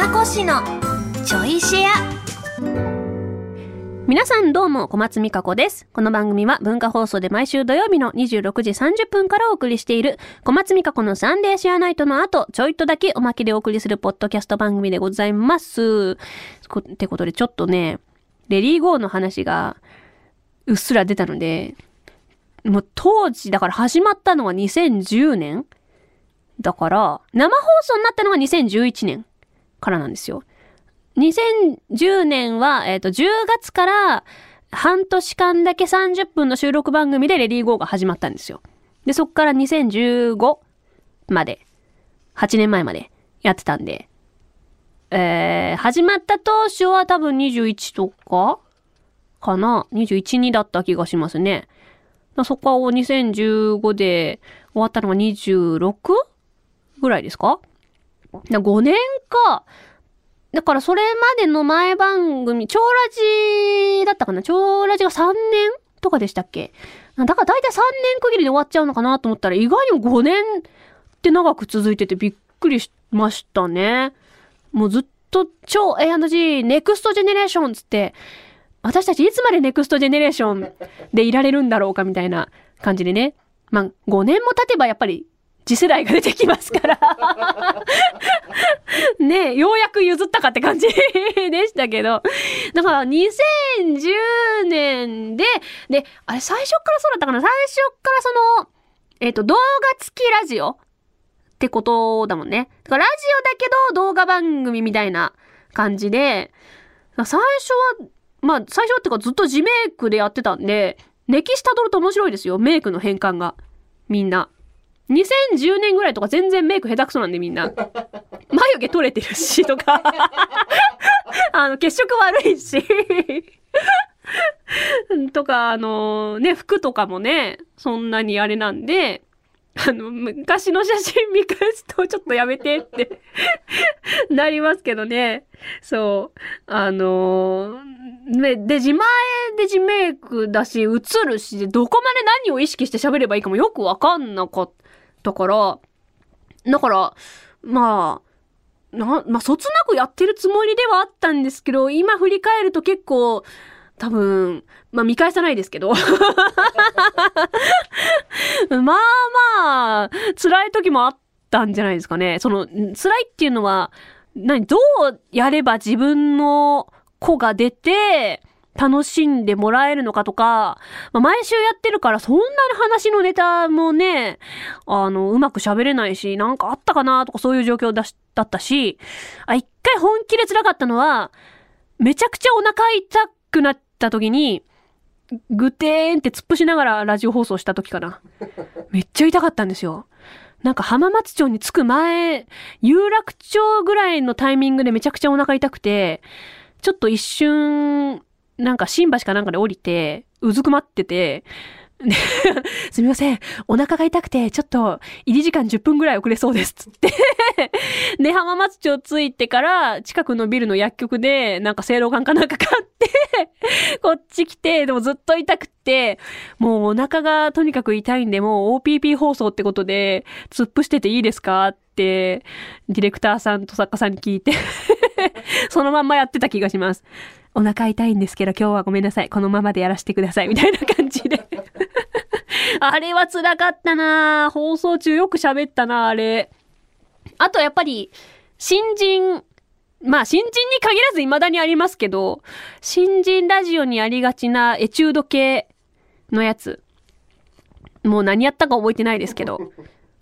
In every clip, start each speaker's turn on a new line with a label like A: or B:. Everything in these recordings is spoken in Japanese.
A: かこしのちょいシェ
B: ア。皆さんどうも小松美香子です。この番組は文化放送で毎週土曜日の26時30分からお送りしている小松美香子のサンデーシェアナイトの後ちょいとだけおまけでお送りするポッドキャスト番組でございます。ってことでちょっとねレディーゴーの話がうっすら出たのでもう当時だから始まったのは2010年だから、生放送になったのが2011年。からなんですよ。2010年は、えっ、ー、と、10月から半年間だけ30分の収録番組でレディーゴーが始まったんですよ。で、そっから2015まで、8年前までやってたんで、えー、始まった当初は多分21とかかな ?21、2だった気がしますね。そこを2015で終わったのが 26? ぐらいですか？?5 年か。だからそれまでの前番組、超ラジだったかな？超ラジが3年とかでしたっけ？だから大体3年区切りで終わっちゃうのかなと思ったら意外にも5年って長く続いててびっくりしましたね。もうずっと超 A&G ネクストジェネレーションつって、私たちいつまでネクストジェネレーションでいられるんだろうかみたいな感じでね。まあ、5年も経てばやっぱり次世代が出てきますから ねようやく譲ったかって感じでしたけど。だから2010年で、で、あれ最初からそうだったかな？最初からその、えっ、ー、と、動画付きラジオ？ってことだもんね。だからラジオだけど動画番組みたいな感じで、最初は、まあ最初はってかずっと自メイクでやってたんで、歴史たどると面白いですよ。メイクの変換が。みんな。2010年ぐらいとか全然メイク下手くそなんでみんな。眉毛取れてるしとか あの、血色悪いし とか、あのね、服とかもね、そんなにあれなんで、あの、昔の写真見返すとちょっとやめてって なりますけどね。そう。あのね、で、自前で自メイクだし、映るし、どこまで何を意識して喋ればいいかもよくわかんなかったたから、だから、まあ、な、まあ、そつなくやってるつもりではあったんですけど、今振り返ると結構、多分、まあ見返さないですけど。まあまあ、辛い時もあったんじゃないですかね。その、辛いっていうのは、何、どうやれば自分の子が出て、楽しんでもらえるのかとか、まあ、毎週やってるからそんなに話のネタもね、あの、うまく喋れないし、なんかあったかなとかそういう状況だしだったし、あ、一回本気で辛かったのは、めちゃくちゃお腹痛くなった時に、ぐてーんって突っ伏しながらラジオ放送した時かな。めっちゃ痛かったんですよ。なんか浜松町に着く前、有楽町ぐらいのタイミングでめちゃくちゃお腹痛くて、ちょっと一瞬、なんか新橋かなんかで降りて、うずくまってて、すみません。お腹が痛くて、ちょっと、入り時間10分ぐらい遅れそうです。つって で、浜松町着いてから、近くのビルの薬局で、なんか正露丸かなんか買って こっち来て、でもずっと痛くって、もうお腹がとにかく痛いんで、もう OPP 放送ってことで、突っ伏してていいですかって、ディレクターさんと作家さんに聞いて そのまんまやってた気がします。お腹痛いんですけど今日はごめんなさい。このままでやらせてください。みたいな感じで あれは辛かったな放送中よく喋ったなあれ。あとやっぱり、新人、まあ新人に限らず未だにありますけど、新人ラジオにありがちなエチュード系のやつ。もう何やったか覚えてないですけど。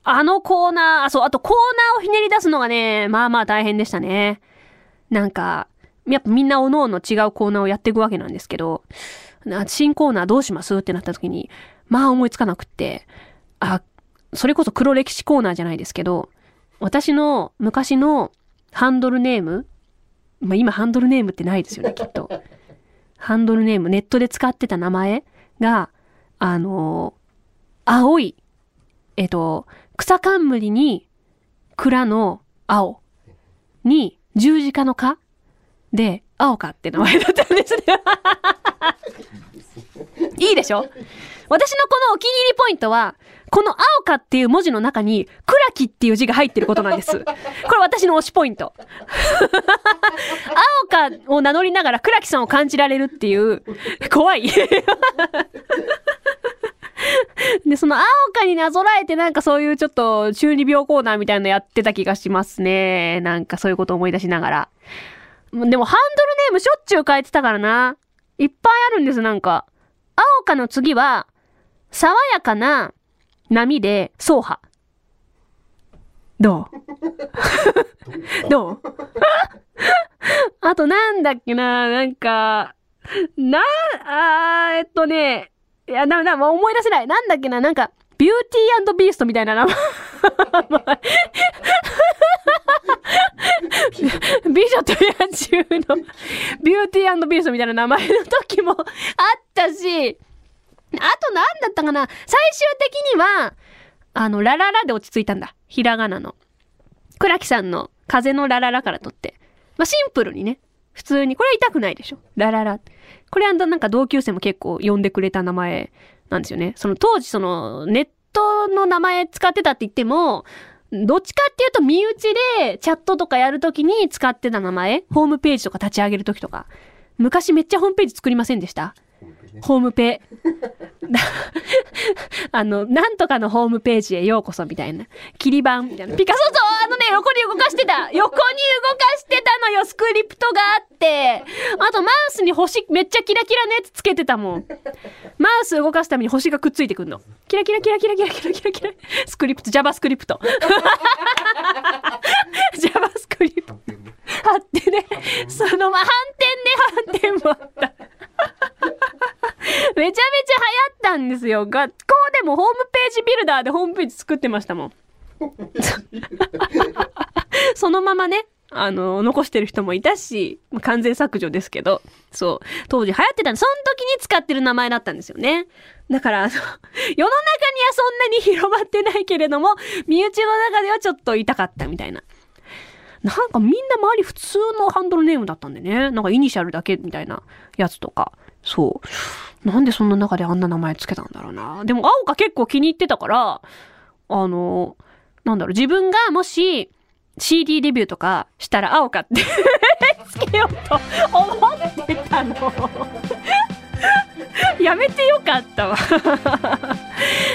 B: あのコーナー、あ、そう、あとコーナーをひねり出すのがね、まあまあ大変でしたね。なんか、やっぱみんなおのおの違うコーナーをやっていくわけなんですけど、新コーナーどうしますってなった時に、まあ思いつかなくって、あ、それこそ黒歴史コーナーじゃないですけど、私の昔のハンドルネームまあ今ハンドルネームってないですよね、きっと。ハンドルネーム、ネットで使ってた名前が、あの、青い、えっと、草冠に、蔵の青に十字架の蚊？で、青かって名前だったんですね。いいでしょ？私のこのお気に入りポイントは、この青かっていう文字の中に、倉木っていう字が入ってることなんです。これ私の推しポイント。青かを名乗りながら倉木さんを感じられるっていう、怖い。で、その青かになぞらえてなんかそういうちょっと中二病コーナーみたいなのやってた気がしますね。なんかそういうこと思い出しながら。でもハンドルネームしょっちゅう変えてたからな。いっぱいあるんです、なんか。青かの次は、爽やかな波で走破。どう？どう？あとなんだっけな、なんか、な、あーえっとね、いや、な、な、も思い出せない。なんだっけな、なんか、ビューティービーストみたいな名前。美女と野獣のビューティービーストみたいな名前の時もあったし、あと何だったかな？最終的には、あの、ラララで落ち着いたんだ。ひらがなの。倉木さんの風のラララから取って。まあ、シンプルにね。普通に。これは痛くないでしょ？ラララ。これあんなんか同級生も結構呼んでくれた名前なんですよね。その当時そのネットの名前使ってたって言っても、どっちかっていうと身内でチャットとかやるときに使ってた名前、ホームページとか立ち上げるときとか。昔めっちゃホームページ作りませんでした？ホームペ。あの、なんとかのホームページへようこそみたいな。切り板みたいな。ピカソとあのね、横に動かしてた横に動かしてたのよ、スクリプトがあって。あと、マウスに星、めっちゃキラキラのやつつけてたもん。マウス動かすために星がくっついてくんの。キラキラキラキラキラキラキラキラ。スクリプト、Java スクリプト。Java スクリプト。あってね、その、ま、反転ね、反転もあった。めちゃめちゃ流行ったんですよ。学校でもホームページビルダーでホームページ作ってましたもん。そのままね、あの、残してる人もいたし、完全削除ですけど、そう、当時流行ってたんで、その時に使ってる名前だったんですよね。だから、あの、世の中にはそんなに広まってないけれども、身内の中ではちょっと痛かったみたいな。なんかみんな周り普通のハンドルネームだったんでね。なんかイニシャルだけみたいなやつとか。そう。なんでそんな中であんな名前つけたんだろうな。でも青が結構気に入ってたから、あの、なんだろう、自分がもし CD デビューとかしたら青かって つけようと思ってたの。やめてよかったわ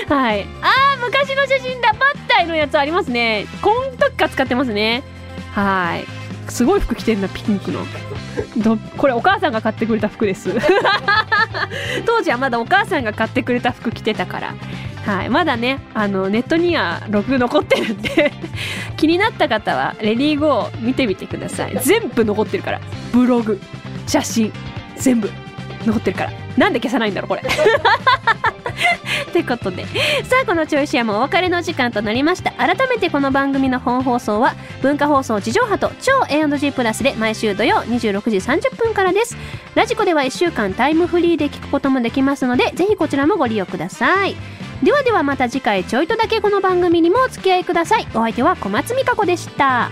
B: はい。あー、昔の写真だ。パッタイのやつありますね。この時か使ってますね。はい。すごい服着てんだ、ピンクの。どこれお母さんが買ってくれた服です。当時はまだお母さんが買ってくれた服着てたから。はい。まだねあのネットにはログ残ってるんで。気になった方はレディーゴー見てみてください。全部残ってるから。ブログ写真全部残ってるから。なんで消さないんだろうこれ。ってことで。さあこのチョイシアもお別れの時間となりました。改めてこの番組の本放送は文化放送地上波と超 A&G プラスで毎週土曜26時30分からです。ラジコでは1週間タイムフリーで聞くこともできますのでぜひこちらもご利用ください。ではではまた次回ちょいとだけこの番組にもお付き合いください。お相手は小松美香子でした。